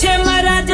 ce mă radă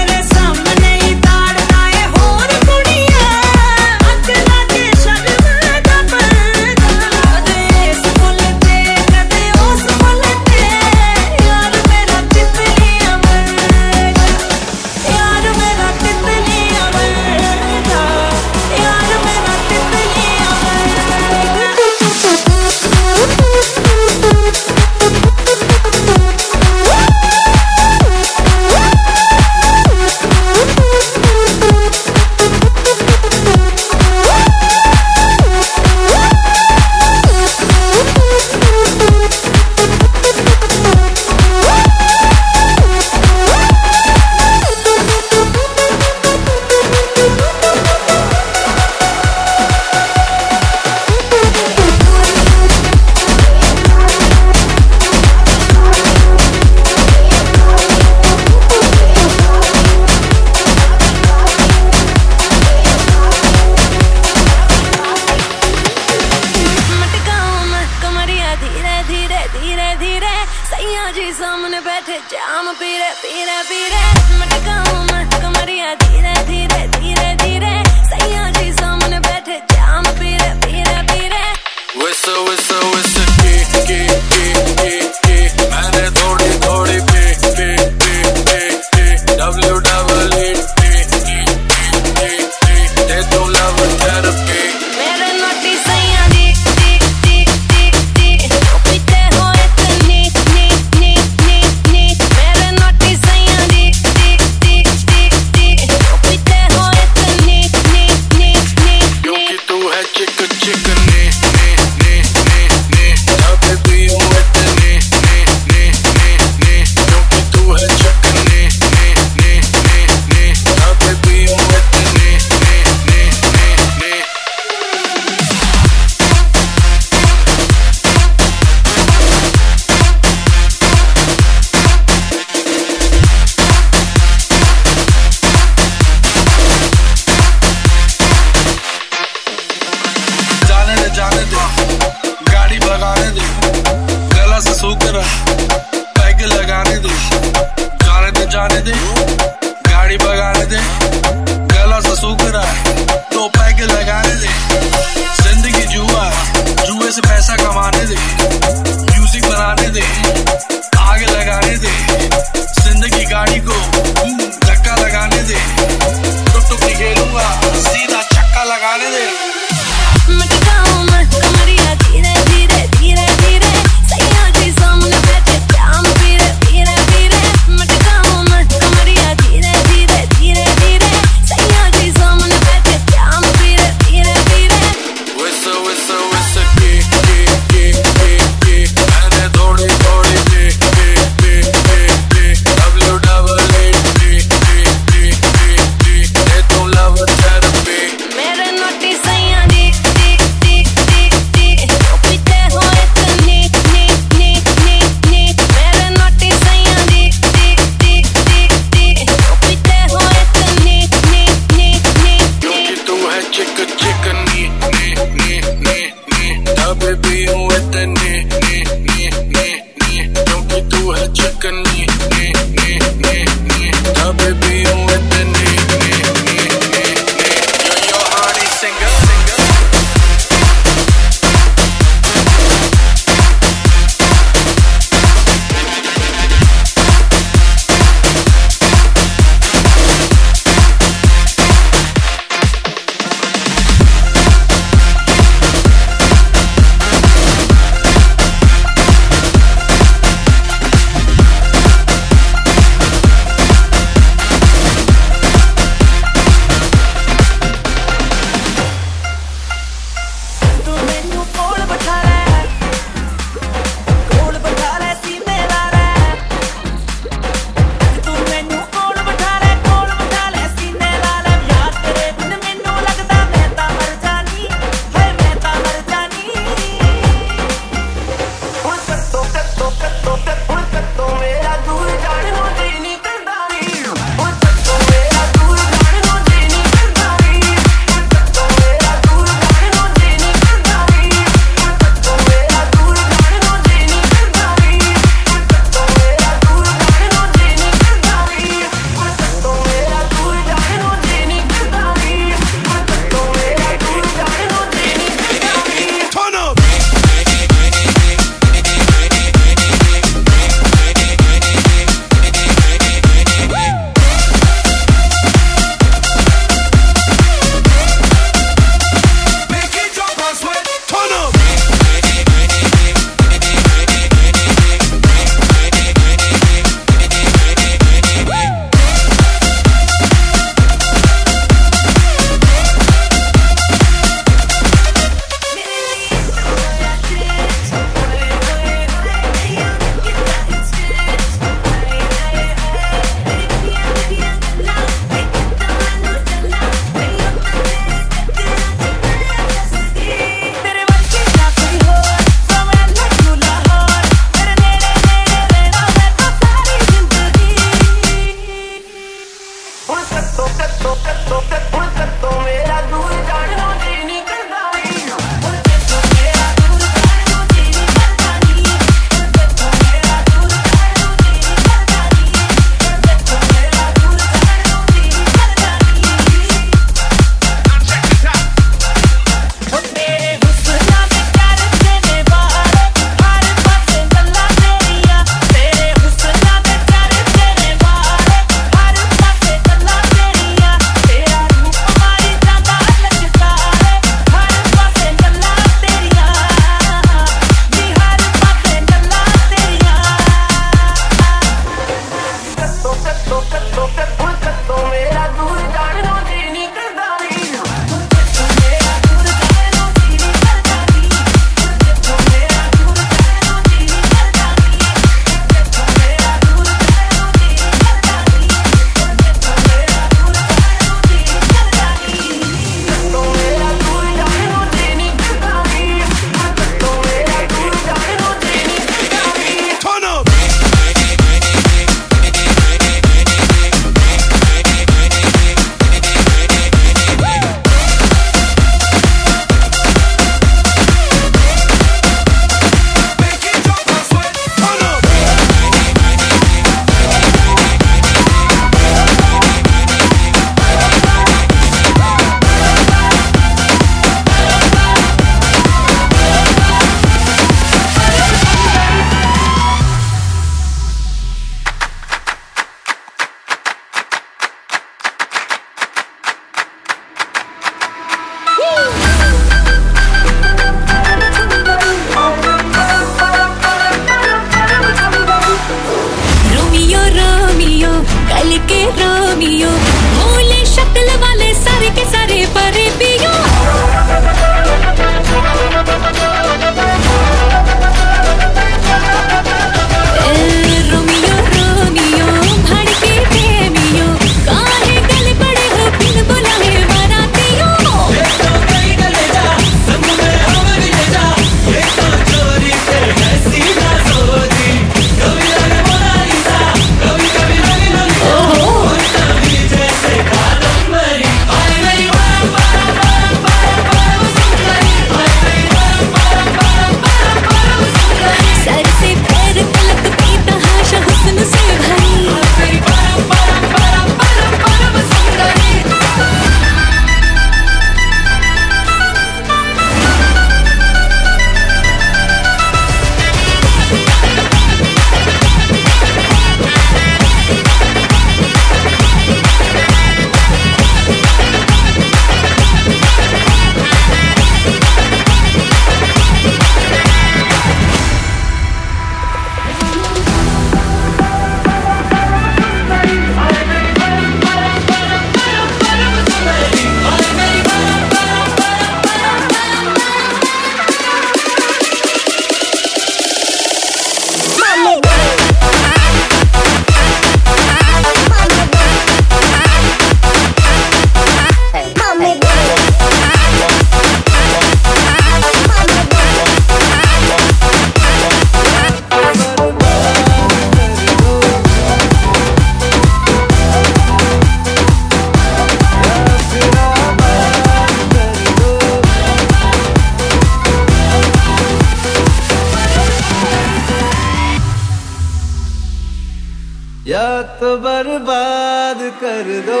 वक्त बर्बाद कर दो।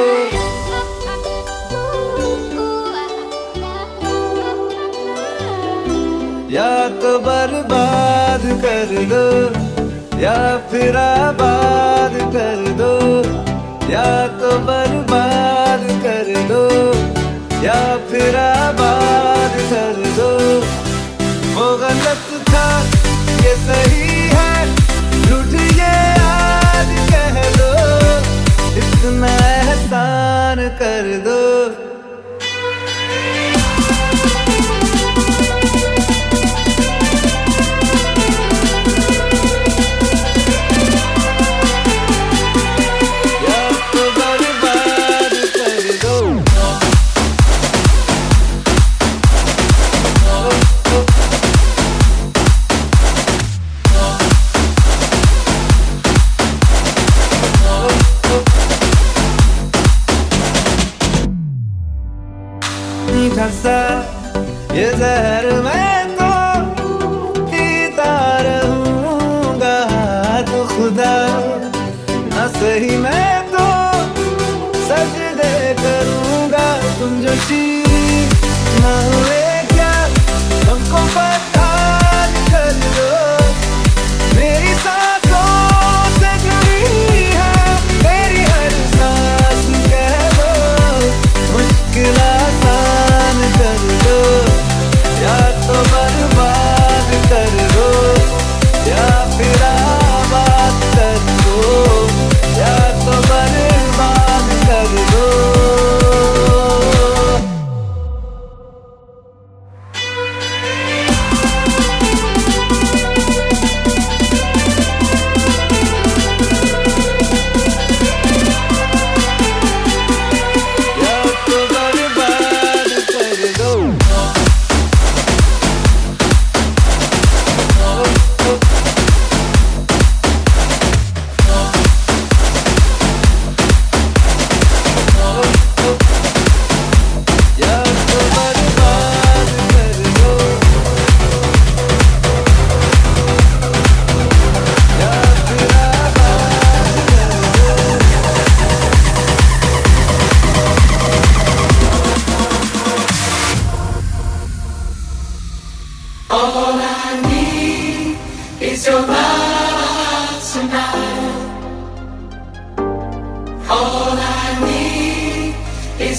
या तो बर्बाद कर दो, या फिर आबाद कर दो। या तो बर्बाद कर दो, या फिर आबाद कर दो। वो गलत था, ये सही आज कह दो इसमें एहसान कर दो।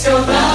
your love.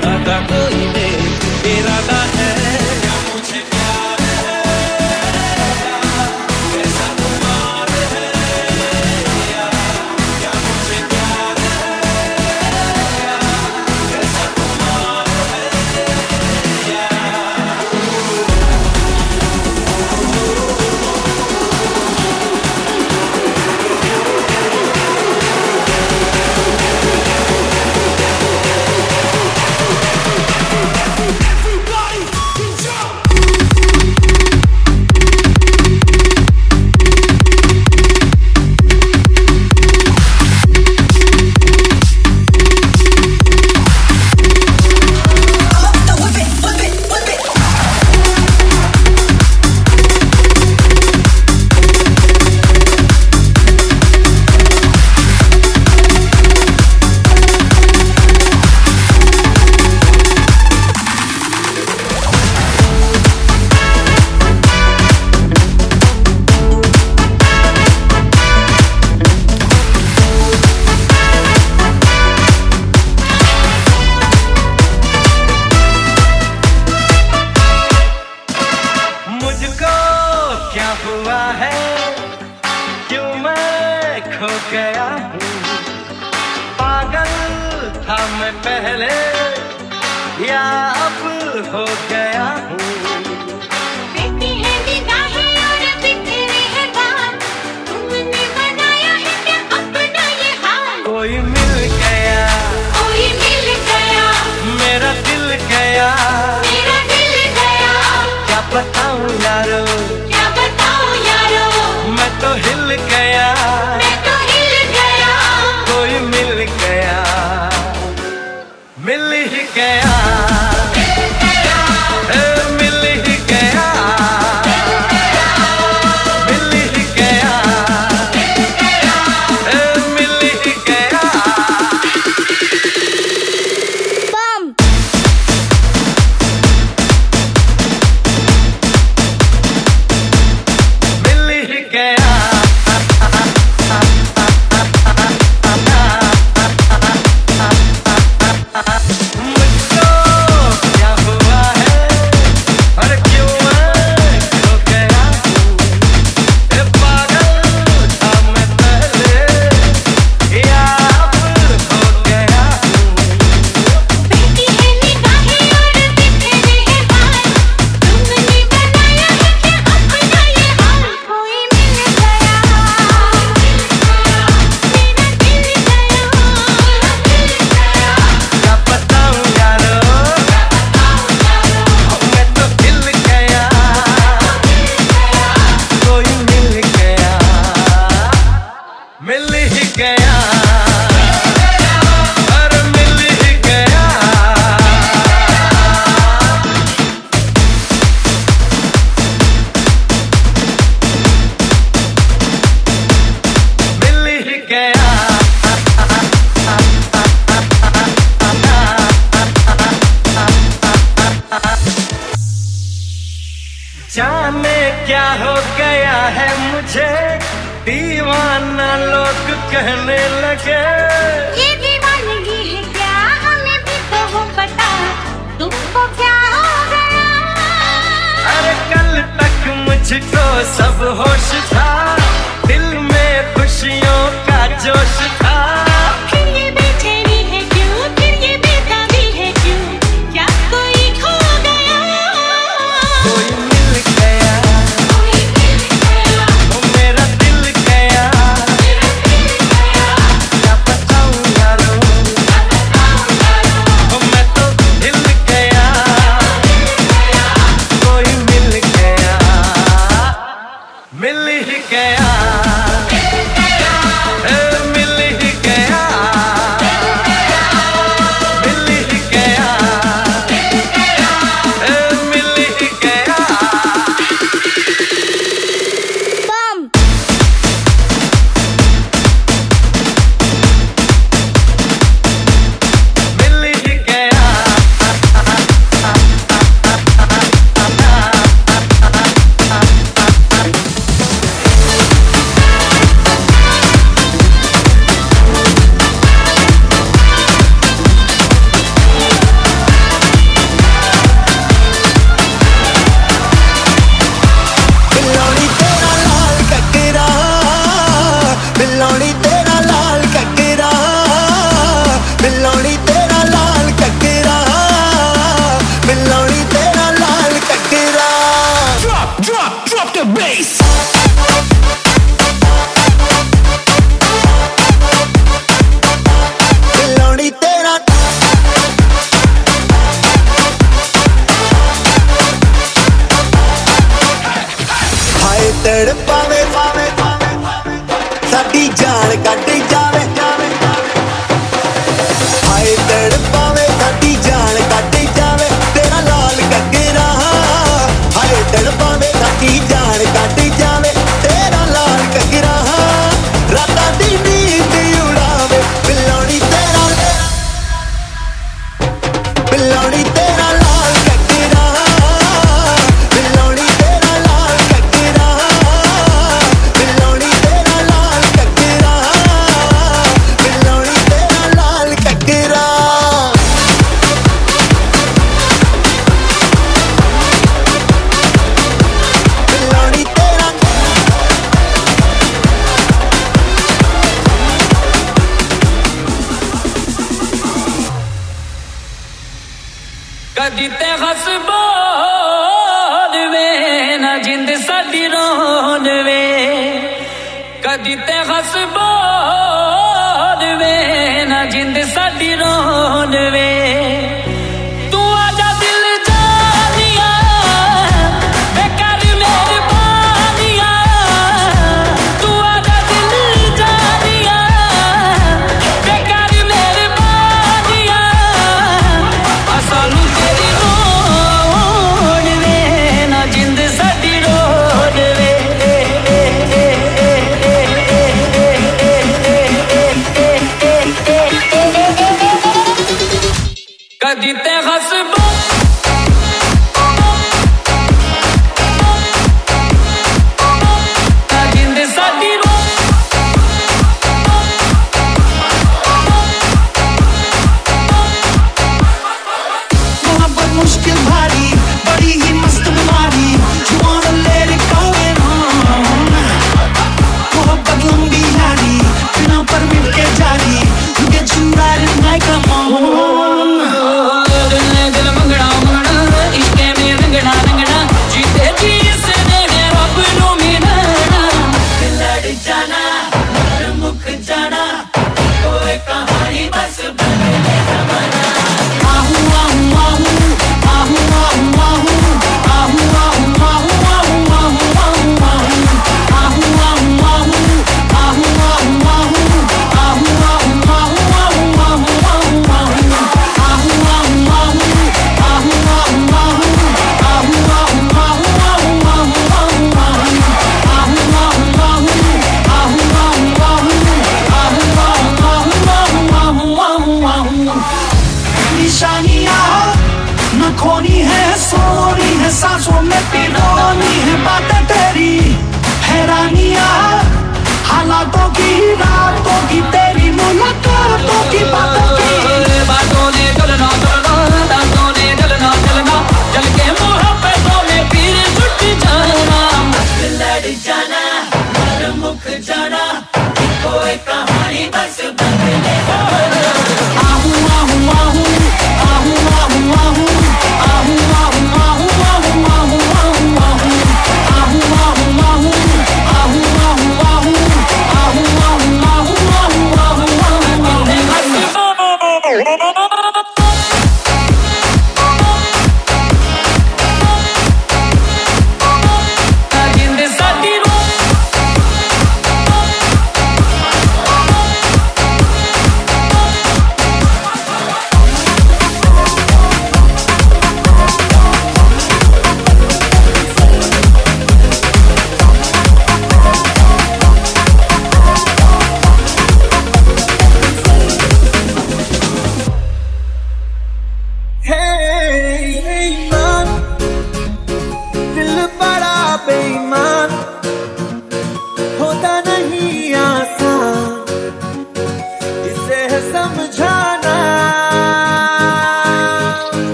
that, that, that.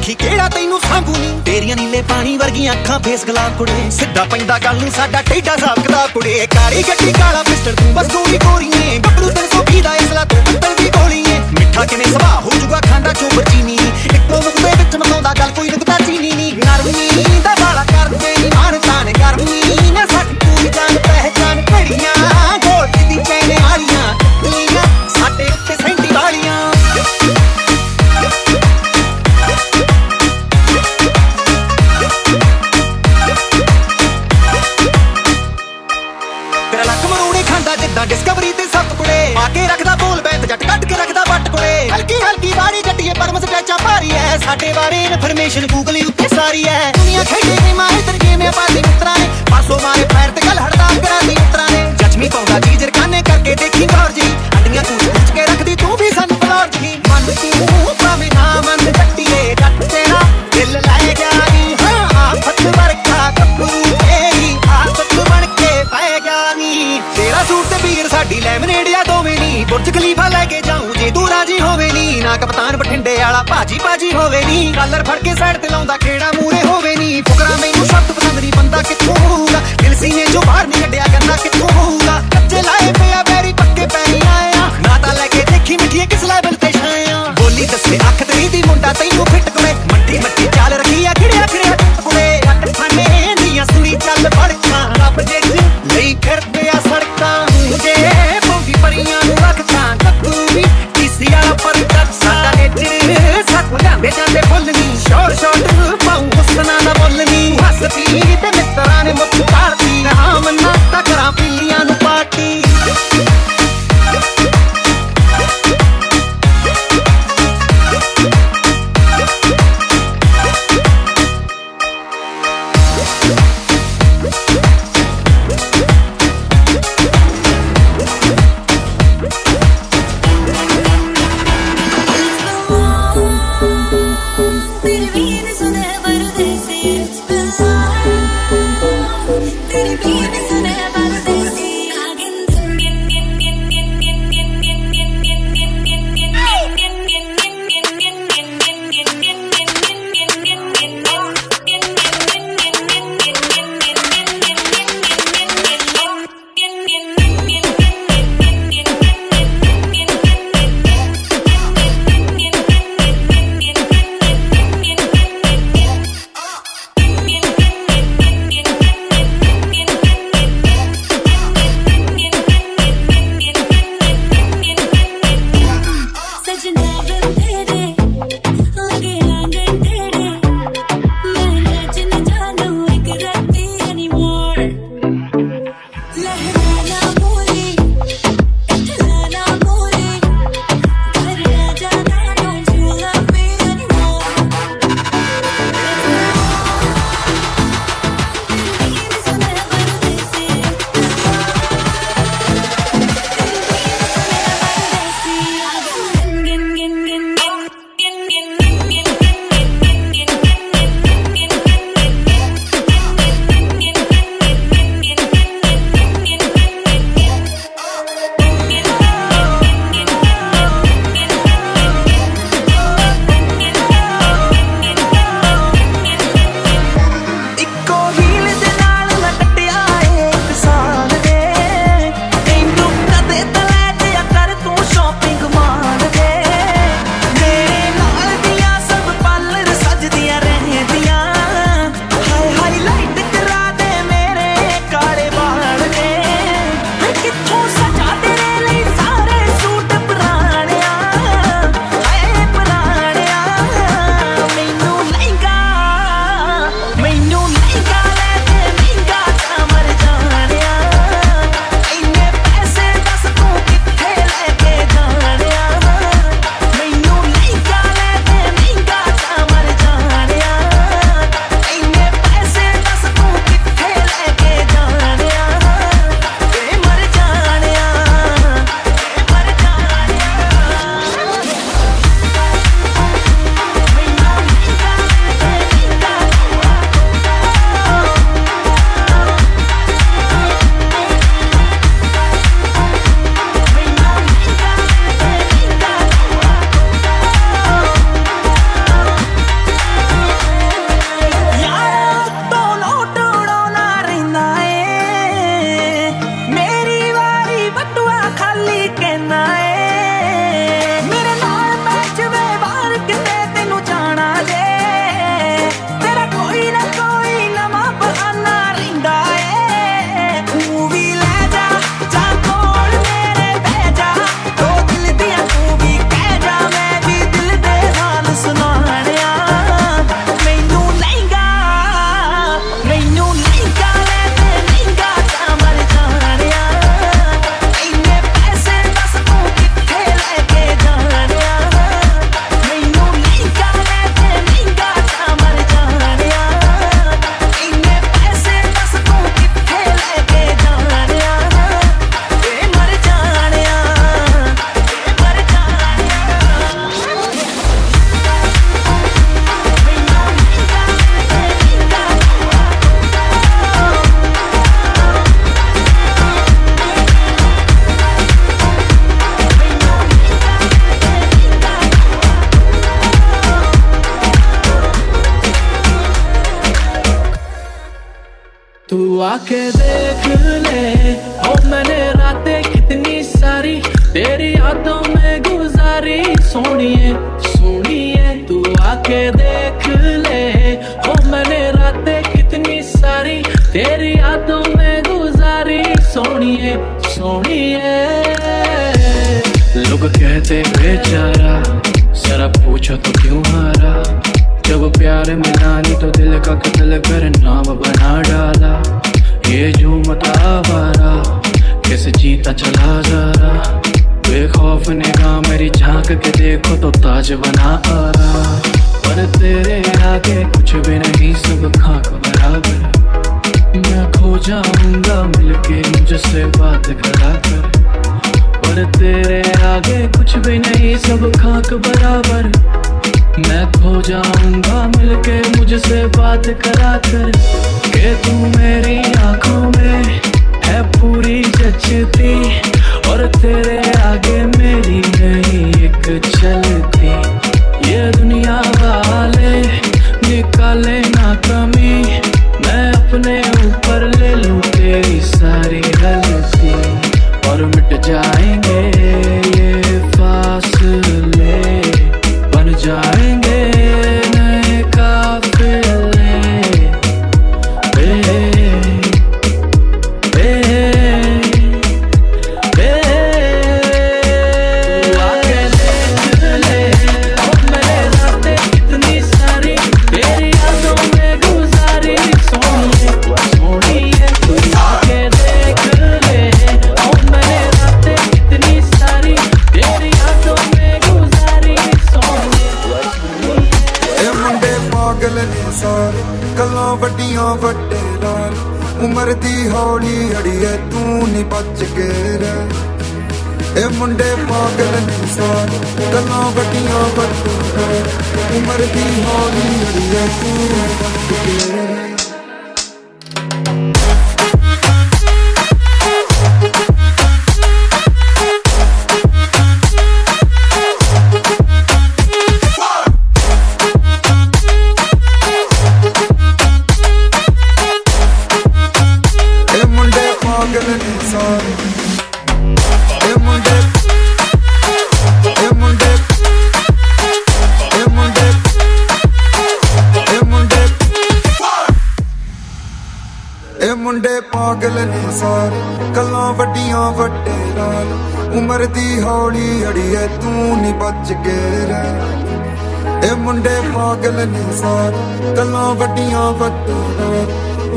ਦਾ ਜੱਟ ਨੇ ਰੱਖੀ, ਕਿਹੜਾ ਤੈਨੂੰ ਸਾਂਭੂ ਨੀ? ਤੇਰੀਆਂ ਨੀਲੇ ਪਾਣੀ ਵਰਗੀਆਂ ਅੱਖਾਂ ਫੇਸ ਗਲਾਬ ਕੁੜੇ। ਸਿੱਧਾ ਪੈਂਦਾ ਗੱਲ ਨੂੰ ਸਾਡਾ ਟੇਡਾ ਸਾਬ ਕਿਤਾਬ ਕੁੜੇ। ਕਾਲੀ ਗੱਡੀ, ਕਾਲਾ ਪਿਸਟਲ ਤੂੰ ਬਸ ਗੋਲੀ ਗੋਰੀਏ ਗੱਭਰੂ 320 ਦਾ ਇਸਲਾ ਤੂੰ ਪਿੱਤਲ ਦੀ ਗੋਲੀਏ ਮਿੱਠਾ ਕਿਵੇਂ ਸੁਭਾਅ ਹੋ ਜੂਗਾ ਖਾਂਦਾ ਚੋਬਰ ਚੀਨੀ। ਇੱਕੋ ਮੁੱਖ ਦੇ ਵਿੱਚ ਮਨਾਉਂਦਾ ਗੱਲ, ਕੋਈ ਨੁਕਤਾ ਚੀਨੀ ਨਹੀਂ ਨਰਮੀ ਵਾਰੀ ਜੱਟੀਏ ਪਰਮਸ ਟੈਚਾ ਭਾਰੀ ਐ। ਸਾਡੇ ਬਾਰੇ ਇਨਫੋਰਮੇਸ਼ਨ ਗੂਗਲ ਹੀ ਉੱਤੇ ਸਾਰੀ ਐ। ਦੁਨੀਆ ਖੇਡੇ ਨੇ ਮਾਰੇ ਤਰ ਗੇਮੇ ਪਾਦੀ ਮਿੱਤਰਾਂ ਨੇ। ਪਾਸੋਂ ਮਾਰੇ ਫਾਇਰ ਤੇ ਗੱਲ ਹੜਦਾ ਕਰਾਂਦੀ ਮਿੱਤਰਾਂ ਨੇ। ਜੱਜਮੀ ਪਾਉਂਦਾ ਜੀ ਜਰਕਾਨੇ ਕਰਕੇ ਦੇਖੀ ਗੌਰ ਜੀ। ਅੱਡੀਆਂ ਕੂਚ ਕੂਚ ਕੇ ਰੱਖਦੀ, ਤੂੰ ਵੀ ਸਾਨੂੰ ਫਲੋਰ ਜੀ। ਮਨ ਤੂੰ ਭਾਵੇਂ ਨਾ ਮੰਨ ਜੱਟੀਏ, ਜੱਟ ਤੇਰਾ ਦਿਲ ਲੈ ਗਿਆ ਨੀ। ਹਾਂ, ਆਫਤ ਵਰਖਾ ਕੱਪੂ ਤੇਰੀ ਆਫਤ ਬਣ ਕੇ ਪੈ ਗਿਆ ਨੀ। ਤੇਰਾ ਸੂਟ ਤੇ ਵੀਰ ਸਾਡੀ ਲੈਮਨੇਡ ਆ ਦੋਵੇਂ ਨੀ। ਬੁਰਜ ਖਲੀਫਾ ਲੈ ਕੇ ਜਾਊਂ, ਜੇ ਤੂੰ ਰਾਜੀ ਹੋਵੇ ਨੀ ਨਾ ਕਪਤਾਨ ਬਠਿੰਡੇ ਵਾਲਾ, ਭਾਜੀ ਭਾਜੀ ਹੋਵੇ ਨੀ। ਕਾਲਰ ਫੜ ਕੇ ਸਾਈਡ ਤੇ ਲਾਉਂਦਾ, ਖੇੜਾ ਮੂਰੇ ਹੋਵੇ ਨੀ। ਫੁਕਰਾ ਮੈਨੂੰ ਸ਼ਬਦ ਪਸੰਦ ਨਹੀਂ ਬੰਦਾ ਕਿੱਥੋਂ ਹੋਊਗਾ? ਦਿਲ ਸੀਨੇ ਚੋਂ ਬਾਹਰ ਨਹੀਂ ਕੱਢਿਆ ਕਰਨਾ ਕਿੱਥੋਂ ਹੋਊਗਾ? ਕੱਚੇ ਲਾਏ ਪਿਆ ਬੈਰੀ ਪੱਕੇ ਪੈ ਪੈਰੀ ਆਇਆ। ਨਾ ਤਾਂ ਲੈ ਕੇ ਦੇਖੀ ਮਿੱਠੀਏ ਕਿਸ ਲੈਵਲ ਤੇ ਛਾਇਆ। ਬੋਲੀ ਦੱਸੇ ਅੱਖ ਤੇਰੀ ਦੀ ਮੁੰਡਾ, ਤੈਨੂੰ ਫਿੱਟ ਕੁੜੇ ਮੱਟੀ ਮੱਟੀ ਚਾਲ ਰੱਖੀ ਆ ਸ਼ੋਰ ਸ਼ੋਰ ਦਿਲ ਪਾਉ ਉਸ ਨਾ ਨਾ। ਬੋਲਨੀ ਹੱਸਦੀ ਤੇ ਮਿੱਤਰਾਂ ਨੇ ਮੁੱਕਾ कहते बेचारा। जरा पूछो तो क्यों हारा? जब प्यार मिला नहीं तो दिल का कत्ल कर नाम बना डाला। ये जो मतावारा कैसे जीता चला जा रहा? बेखौफ निगाह मेरी झाँक के देखो तो ताज बना आ रहा पर तेरे आगे कुछ भी नहीं, सब खाक बराबर। मैं खो जाऊँगा, मिलके मुझसे बात करा कर। पर तेरे आगे कुछ भी नहीं, सब खाक बराबर। मैं खो जाऊँगा मिलके मुझसे बात करा कर के तू मेरी आँखों में है पूरी जचती, और तेरे आगे मेरी नहीं, एक चलती। ये दुनिया वाले निकाले मोहब्बत उम्र की होली अड़िए तू ਸਾਰੇ ਗੱਲਾਂ ਵੱਡੀਆਂ ਵੱਡੇ ਨਾਲ। ਉਮਰ ਦੀ ਹੌਲੀ ਅੜੀਏ, ਤੂੰ ਨਹੀਂ ਬਚ ਕੇ ਰਹਿ। ਇਹ ਮੁੰਡੇ ਪਾਗਲ ਨੇ ਸਾਰੇ ਗੱਲਾਂ ਵੱਡੀਆਂ ਵੱਡੇ ਨਾਲ।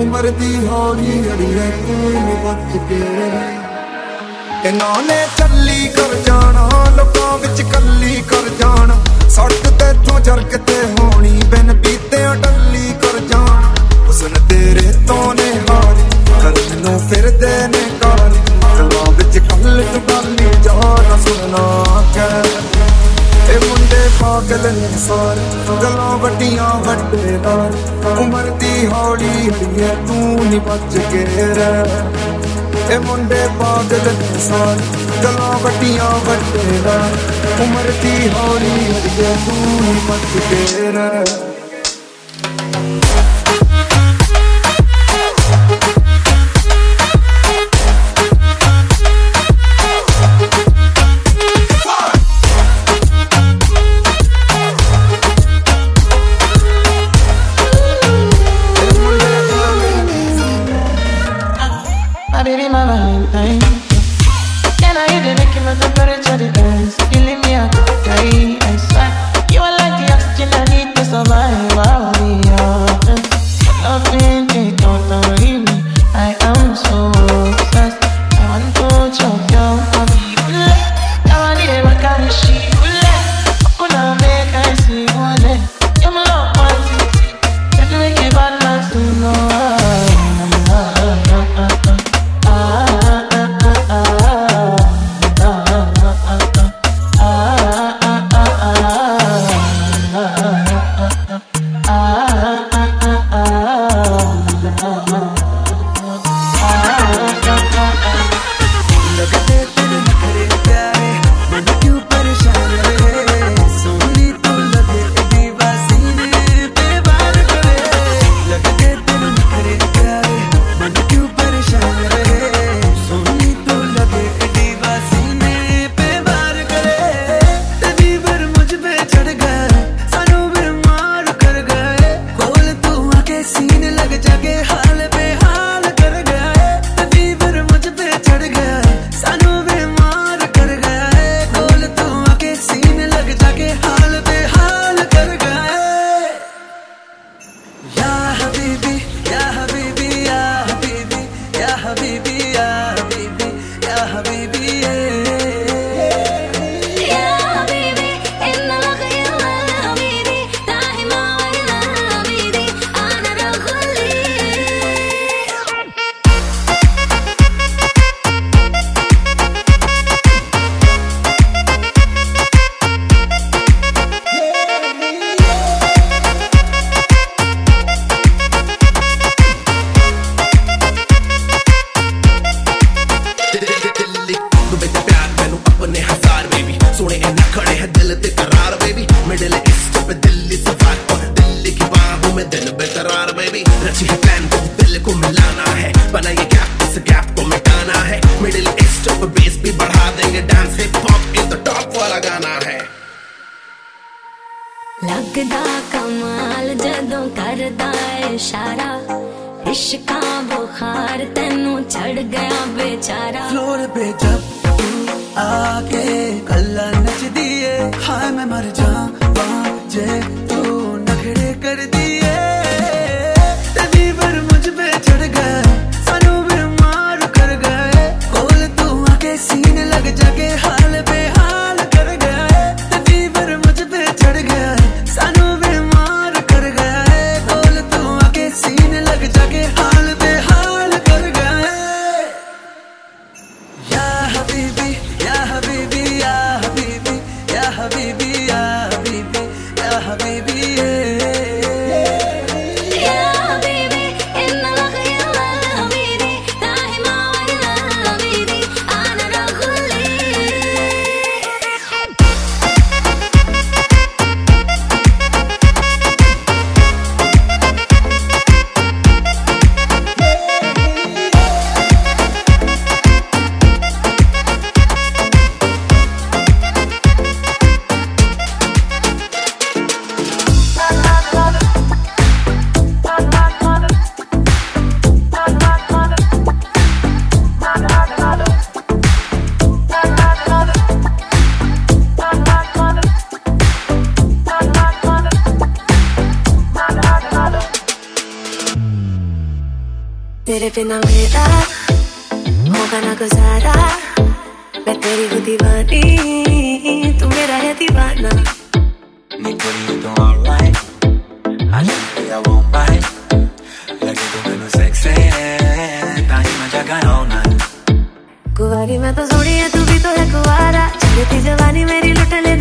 ਉਮਰ ਦੀ ਹੌਲੀ ਅੜੀਏ, ਤੂੰ ਨਹੀਂ ਬਚ ਕੇ ਰਹਿ। ਇਹਨਾਂ ਨੇ ਚੱਲੀ ਕਰ ਜਾਣਾ, ਲੋਕਾਂ ਵਿੱਚ ਕੱਲੀ ਕਰ ਜਾਣਾ। ਸੜਕ ਤੇਥੋਂ ਜਰਕ ਤੇ ਹੋਣੀ, ਬਿਨ ਪੀਤੇ ਟੱਲੀ ਕਰ ਜਾਣਾ। ਹੁਸਨ ਤੇਰੇ ਤੋਂ ਨੇ ਹਾਰ ਕਰਨ ਨੂੰ ਫਿਰਦੇ ਨੇ ਕਾਰ ਗੱਲਾਂ ਵਿੱਚ ਕੱਲ ਟੁੱਟਾਲੀ ਜਾਣਾ ਸੁਣਨਾ ਕਹਿ। ਇਹ ਮੁੰਡੇ ਪਾਗਲ ਨੇ ਸਾਰੇ, ਗੱਲਾਂ ਵੱਡੀਆਂ ਵੱਡੇ ਨਾਲ। ਉਮਰ ਦੀ ਹੌਲੀ ਹੜੀਏ ਤੂੰ ਨਹੀਂ ਬਚ ਕੇ ਰਹਿ। ਇਹ ਮੁੰਡੇ ਪਾਗਲ ਨੇ ਸਾਰੇ, ਗੱਲਾਂ ਵੱਡੀਆਂ ਵੱਡੇ ਨਾਲ। ਉਮਰ ਦੀ ਹੌਲੀ ਹੜੀਏ ਤੂੰ ਨਹੀਂ ਬਚ ਕੇ ਰਹਿ।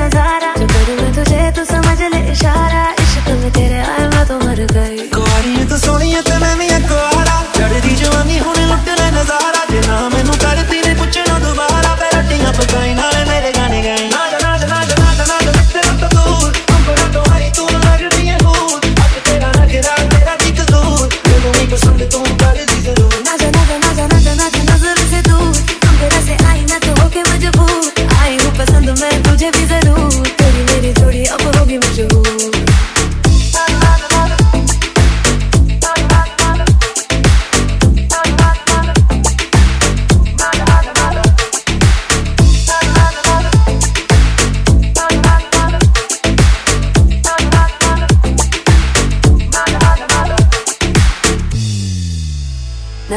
नजारा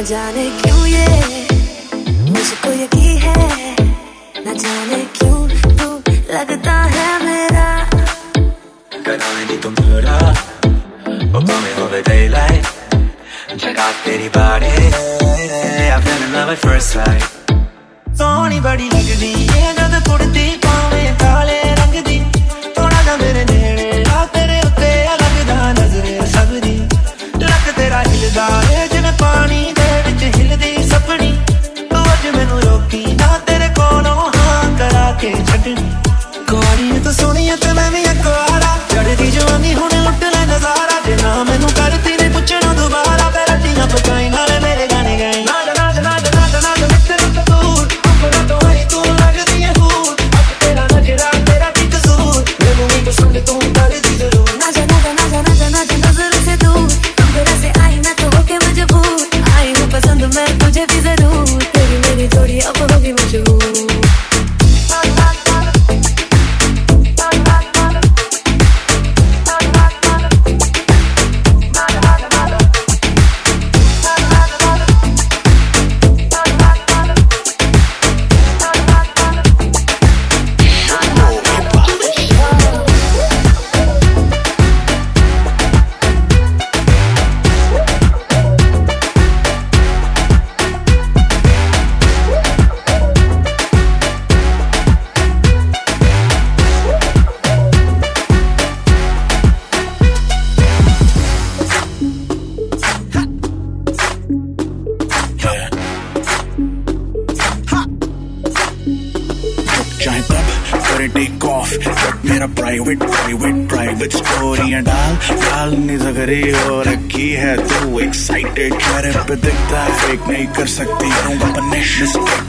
जाने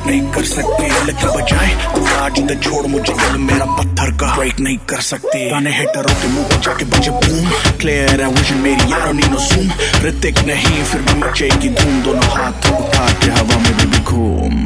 नहीं कर सकती। लेके बजाए तू आज तो छोड़ मुझे दिल मेरा पत्थर का। ब्रेक नहीं कर सकती। गाने हिटरों के मुँह पे जाके बजे बूम क्लियर है विजन मेरी, यारों नीनो सूम ऋतिक नहीं, फिर भी मचेगी धूम। दोनों हाथ उठा के हवा में भी घूम।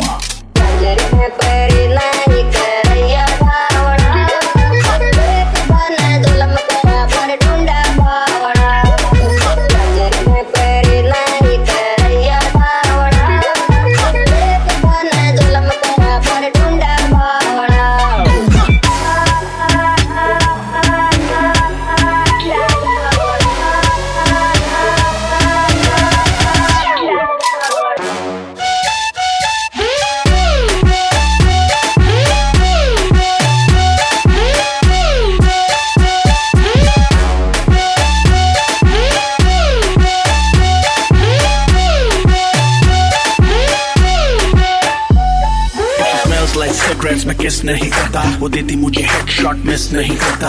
नहीं करता। वो देती मुझे हेडशॉट मिस नहीं करता।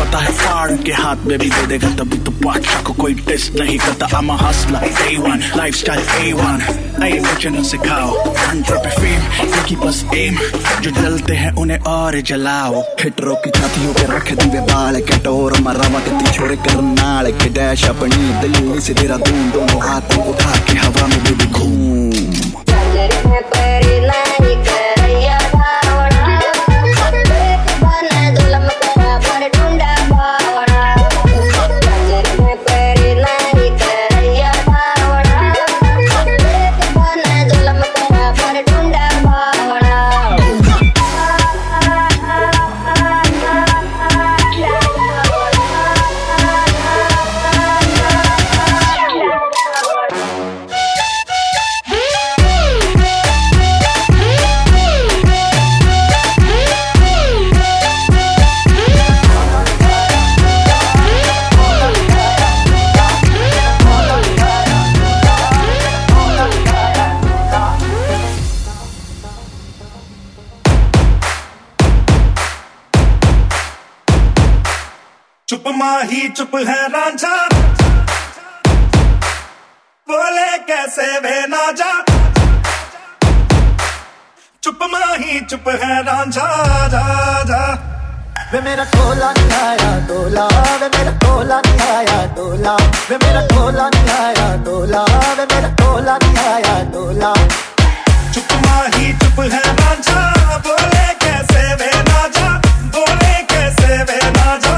पता है फाड़ के हाथ में भी दे देगा, तभी तो बादशाह को कोई टेस्ट नहीं करता। I'm a hustler A1 lifestyle A1 नए वचन सिखाओ हंटर पे फेम क्योंकि बस एम जो जलते हैं उन्हें और जलाओ। हिटरों की छातियों पे रख दिए बाल के टोर मरावा के छोड़े करनाल। के डैश अपनी दिल्ली से तेरा दून दोनों हाथों उठा के हवा में भी घूम। माही चुप है रांझा। बोले कैसे वे ना जा चुप माही चुप है रांझा जा जा। वे मेरा टोला नहीं आया डोला वे मेरा टोला नहीं आया डोला वे मेरा टोला नहीं आया डोला वे मेरा टोला नहीं आया डोला चुप माही चुप है रांझा बोले कैसे वे ना जा बोले कैसे वे ना जा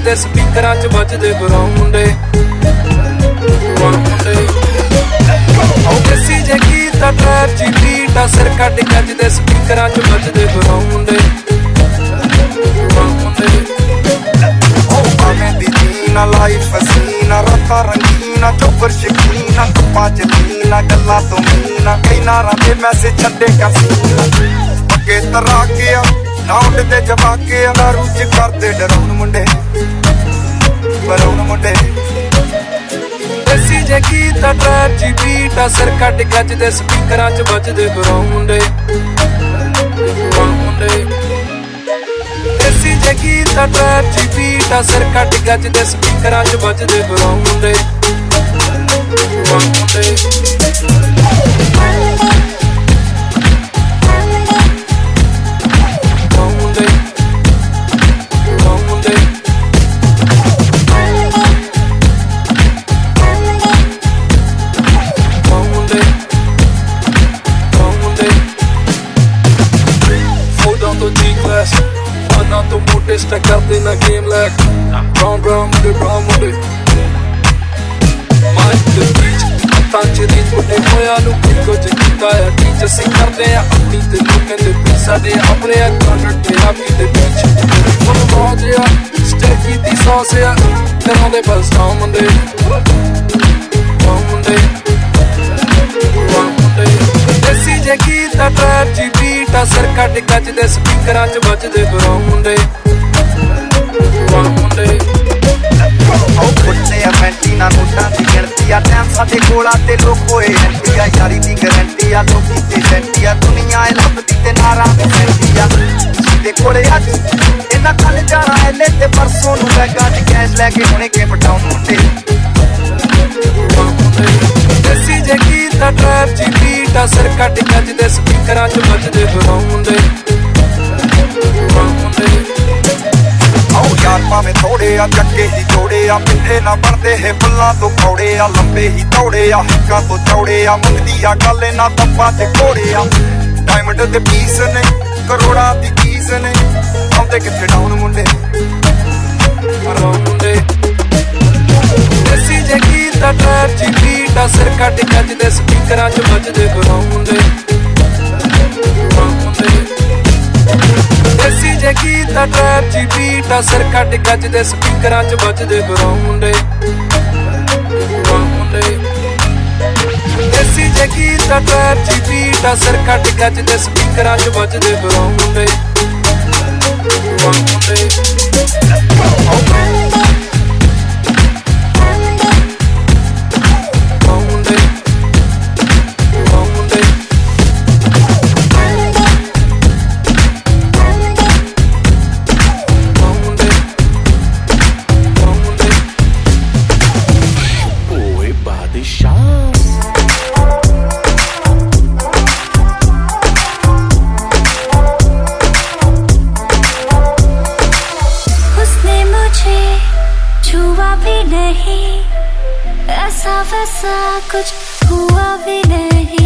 ਵੱਜਦੇ ਸਪੀਕਰਾਂ 'ਚ ਵੱਜਦੇ ਬਰਾਉਂਡੇ ਉਹ ਕਿਸੀ ਜੇ ਕੀਤਾ ਟਰੈਪ ਜੀ ਬੀਟ ਆ ਸਿਰ ਕੱਢ ਕੱਜਦੇ ਸਪੀਕਰਾਂ 'ਚ ਵੱਜਦੇ ਬਰਾਉਂਡੇ ਨਾ ਲਾਈਫ ਫਸੀਨਾ ਰਤਾ ਰੰਗੀਨਾ ਚੋਪਰ ਸ਼ਕੀਨਾ ਕੱਪਾ ਚ ਨੀਨਾ ਗੱਲਾਂ ਤੋਂ ਮੀਨਾ ਕਈ ਨਾਰਾ ਤੇ ਮੈਸੇਜ ਛੱਡੇ ਕਸੀਨਾ ਪੱਕੇ ਤਰਾ ਕੇ ਆ ਨਾ ਉੱਡਦੇ ਜਵਾਕੇ ਆ ਰੂ ਚ ਕਰਦੇ ਡਰਾਉਣ ਮੁੰਡੇ। ਬਰਾਉਣ ਮੁੰਡੇ ਦੇਸੀ ਜੇ ਗੀਤ ਆ ਟਰੈਪ ਜੀ ਬੀਟ ਆ ਸਿਰ ਕੱਟ ਗੱਜ ਦੇ ਸਪੀਕਰਾਂ 'ਚ ਵੱਜਦੇ ਬਰਾਉ ਮੁੰਡੇ। ਬਰਾਉ ਮੁੰਡੇ। ਦੇਸੀ ਜੇ ਗੀਤ ਆ ਟਰੈਪ ਜੀ ਬੀਟ ਆ ਸਿਰ ਕੱਟ ਗੱਜ ਦੇ ਸਪੀਕਰਾਂ 'ਚ ਵੱਜਦੇ ਬਰਾਉ ਮੁੰਡੇ। ਬਰਾਉ ਮੁੰਡੇ। wrong with the wrong with it. Mind the beach, tanci ritmo e poi a lupi coge kita e artigia si carrea a mi te luke ne pisare a prea corner te a mi te beach. Full of audria, Steffi di saucia, te non de pas on Monday, on Monday, on Monday. ਦੇਸੀ ਜੇ ਕੀਤਾ trap ਜੀ beat ਅਸਰ ਕੱਢ ਕੱਜ ਦੇ ਸਪੀਕਰਾਂ 'ਚ ਵੱਜਦੇ ਬਰੋਂ ਮੁੰਡੇ One day. ਕੋਲਾ ਤੇ ਲੋਕ ਹੋਏ ਐਂਟੀ ਆ ਯਾਰੀ ਦੀ ਗਰੰਟੀ ਆ, ਲੋਕੀ ਤੇ ਸੈਂਟੀ ਆ, ਦੁਨੀਆ ਇਹ ਲੱਭਦੀ ਤੇ ਨਾਰਾਂ ਦੀ ਸੈਂਟੀ ਆ। ਜਿਹਦੇ ਕੋਲੇ ਅੱਜ ਇਹਨਾਂ ਕੱਲ ਜਾਣਾ ਐਲੇ ਤੇ ਪਰਸੋਂ ਨੂੰ ਬੈਗਾਂ 'ਚ ਕੈਸ਼ ਲੈ ਕੇ ਹੁਣੇ ਕੇ ਪਟਾਉਣ ਮੁੰਡੇ ਦੇਸੀ ਜੇ ਗੀਤ ਆ ਟਰੈਪ ਜੀ ਬੀਟ ਆ, ਸਿਰ ਕੱਟ ਗੱਜ ਦੇ ਸਪੀਕਰਾਂ 'ਚ ਵੱਜਦੇ ਬਰਾਉ ਮੁੰਡੇ ਬਰਾਉ ਮੁੰਡੇ ਆਓ ਯਾਰ ਭਾਵੇਂ ਥੋੜੇ ਆ ਚੱਕੇ ਹੀ ਜੋੜੇ ਆ ਪਿੱਠੇ ਨਾ ਬਣਦੇ ਹੈ ਫੁੱਲਾਂ ਤੋਂ ਕੌੜੇ ਆ, ਲੰਬੇ ਹੀ ਤੌੜੇ ਆ, ਹਿੱਕਾਂ ਤੋਂ ਚੌੜੇ ਆ ਮੁੰਦੀ ਆ ਗੱਲ ਨਾ ਦੱਬਾਂ ਤੇ ਕੋੜੇ ਆ। ਡਾਇਮੰਡ ਦੇ ਪੀਸ ਨੇ, ਕਰੋੜਾਂ ਦੀ ਚੀਜ਼ ਨੇ, ਆਉਂਦੇ ਕਿੱਥੇ ਡਾਊਨ ਮੁੰਡੇ? ਬਰਾਉ ਮੁੰਡੇ। ਦੇਸੀ ਜੇ ਗੀਤ ਆ ਟਰੈਪ ਜੀ ਬੀਟ ਆ, ਸਿਰ ਕੱਟ ਗੱਜ ਦੇ ਸਪੀਕਰਾਂ 'ਚ ਵੱਜਦੇ ਬਰਾਉ ਮੁੰਡੇ ਬਰਾਉ ਮੁੰਡੇ ਦੇਸੀ ਜੇ ਗੀਤ ਆ ਟਰੈਪ ਜੀ ਬੀਟ ਆ ਸਿਰ ਕੱਟ ਗੱਜ ਦੇ ਸਪੀਕਰਾਂ 'ਚ ਵੱਜਦੇ ਬਰਾਉ ਮੁੰਡੇ ਬਰਾਉ ਮੁੰਡੇ ਦੇਸੀ ਜੇ ਗੀਤ ਆ ਟਰੈਪ ਜੀ ਬੀਟ ਆ ਸਿਰ ਕੱਟ ਗੱਜ ਦੇ ਸਪੀਕਰਾਂ 'ਚ ਵੱਜਦੇ ਬਰਾਉ ਮੁੰਡੇ वैसा कुछ हुआ भी नहीं।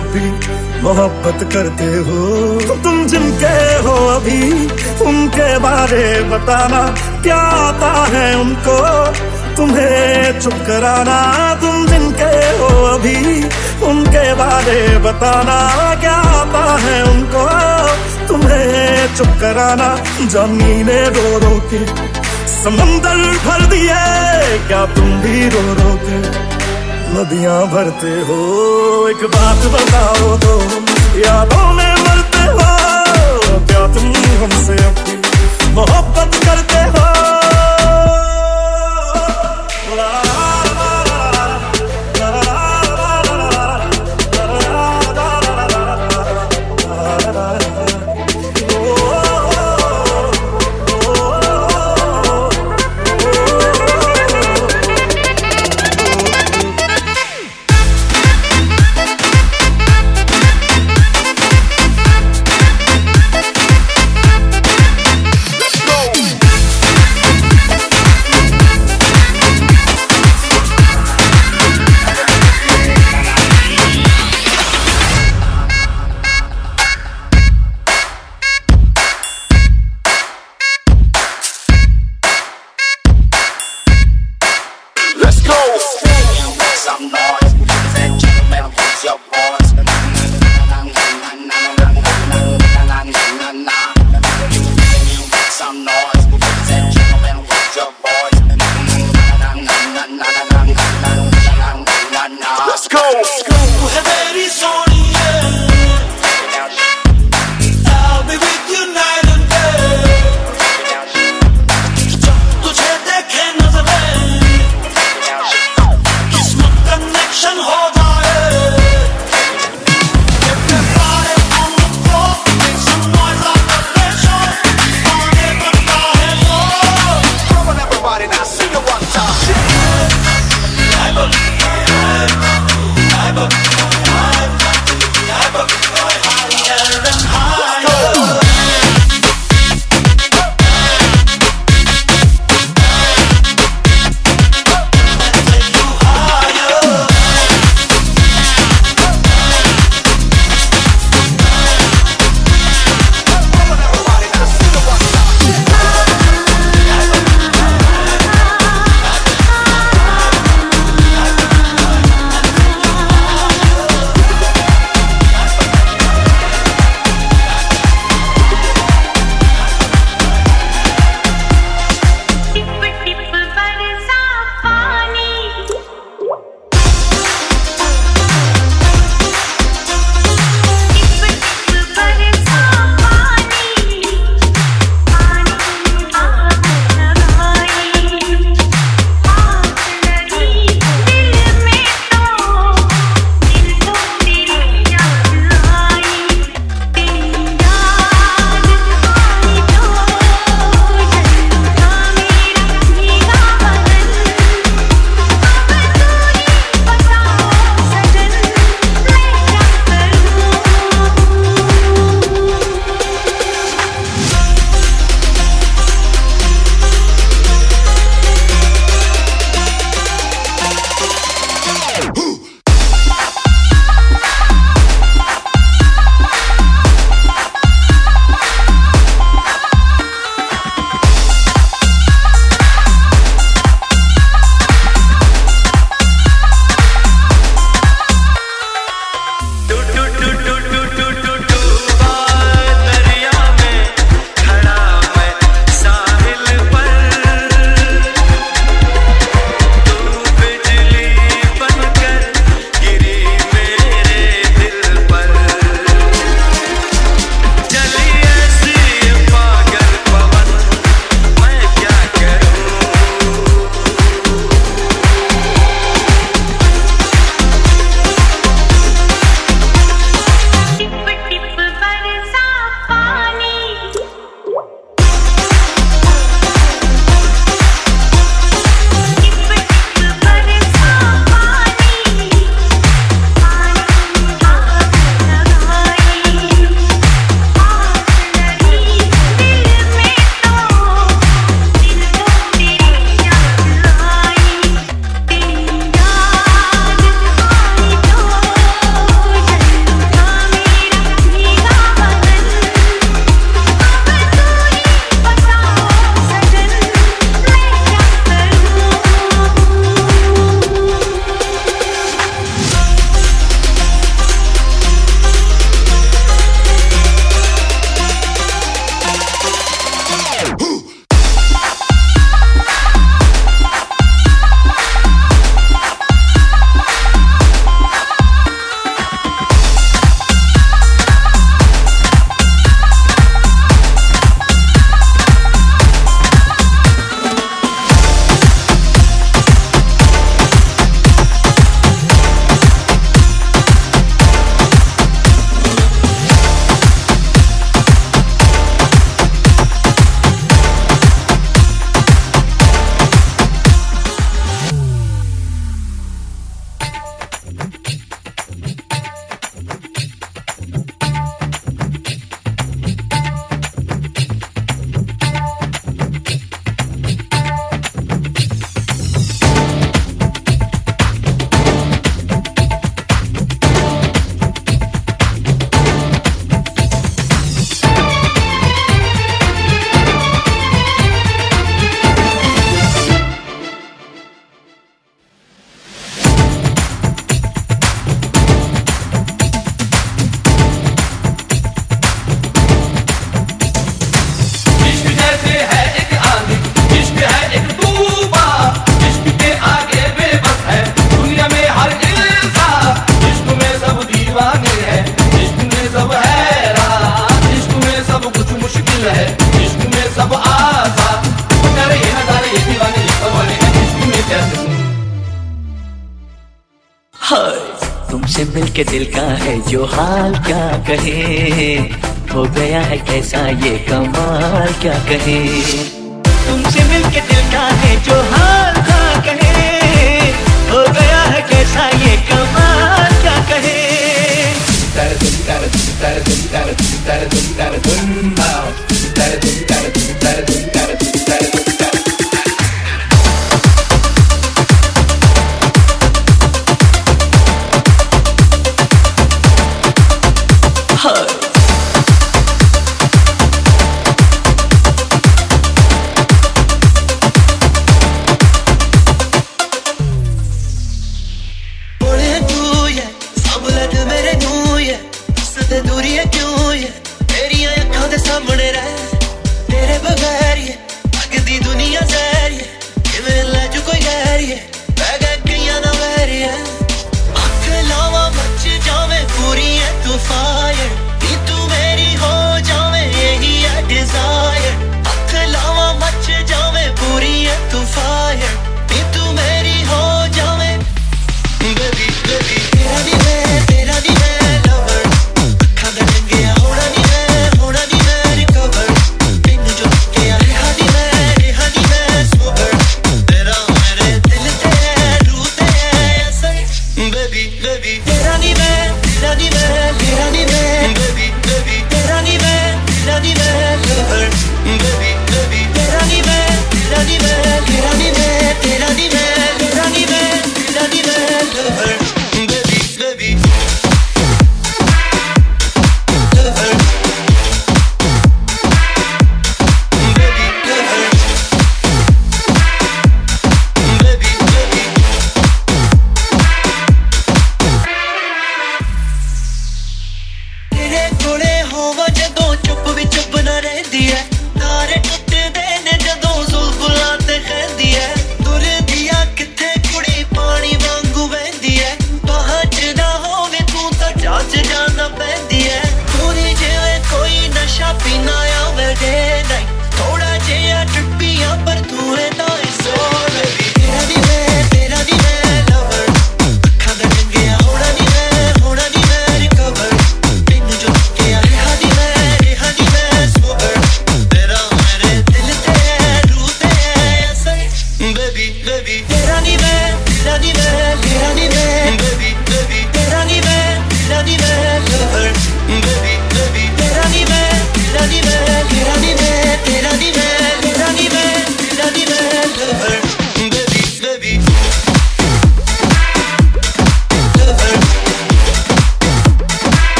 भी मोहब्बत करते हो। तुम जिनके हो अभी, उनके बारे बताना, क्या आता है उनको? तुम्हें चुप कराना, तुम जिनके हो अभी, उनके बारे बताना, क्या आता है उनको? तुम्हें चुप कराना, जमीने रो रो के, समंदर भर दिए, क्या तुम भी रो रो के? नदियाँ भरते हो, एक बात बताओ तो यादों में मरते हो, क्या तुम हमसे अपनी मोहब्बत करते हो?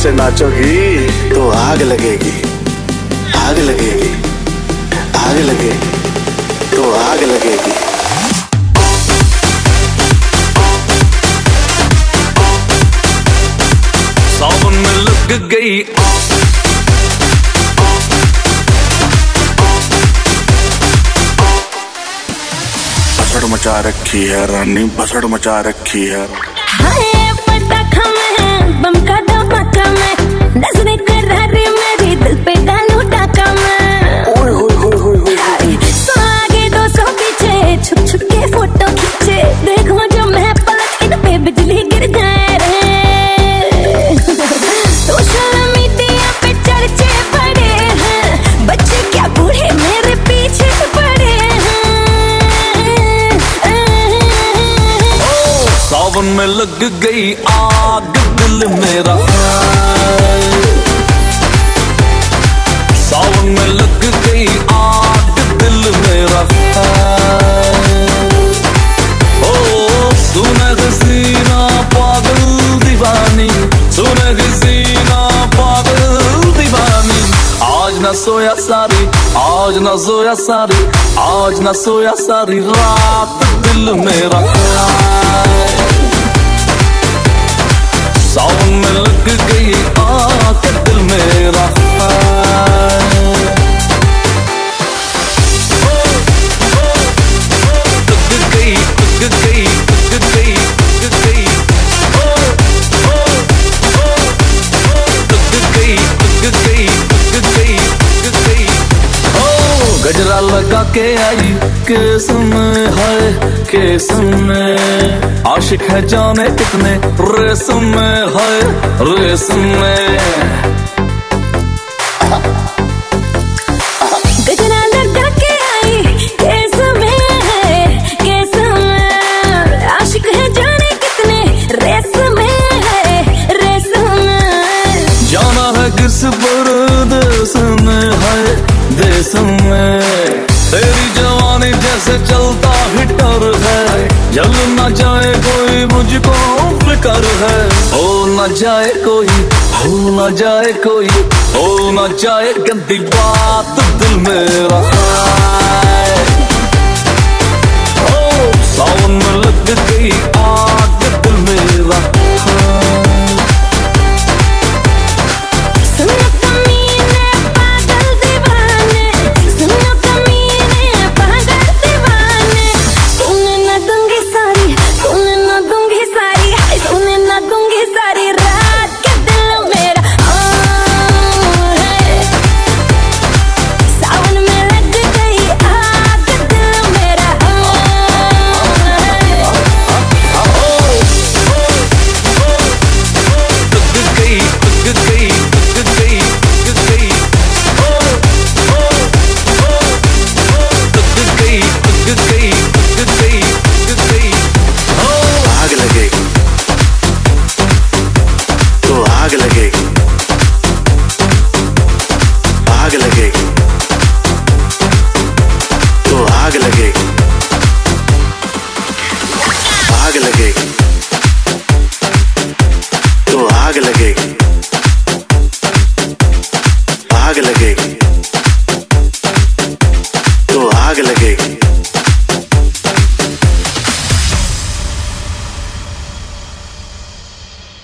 ऐसे नाचोगी तो आग लगेगी आग लगेगी आग लगेगी तो आग लगेगी। सावन में लग गई भसड़ मचा रखी है रानी भसड़ मचा रखी है। सावन में लग गई आग दिल मेरा। आज ना सोया सारी, आज ना सोया सारी रात दिल मेरा सावन में लग गई आके दिल मेरा लगा के आई के सुन है के में आशिक है जाने कितने रेसम है रेसम में न जाए कोई मुझको फिकर है। ओ ना जाए कोई, हो ना जाए कोई ओ ना जाए गंदी बात दिल मेरा है। ओ सावन में लग गई।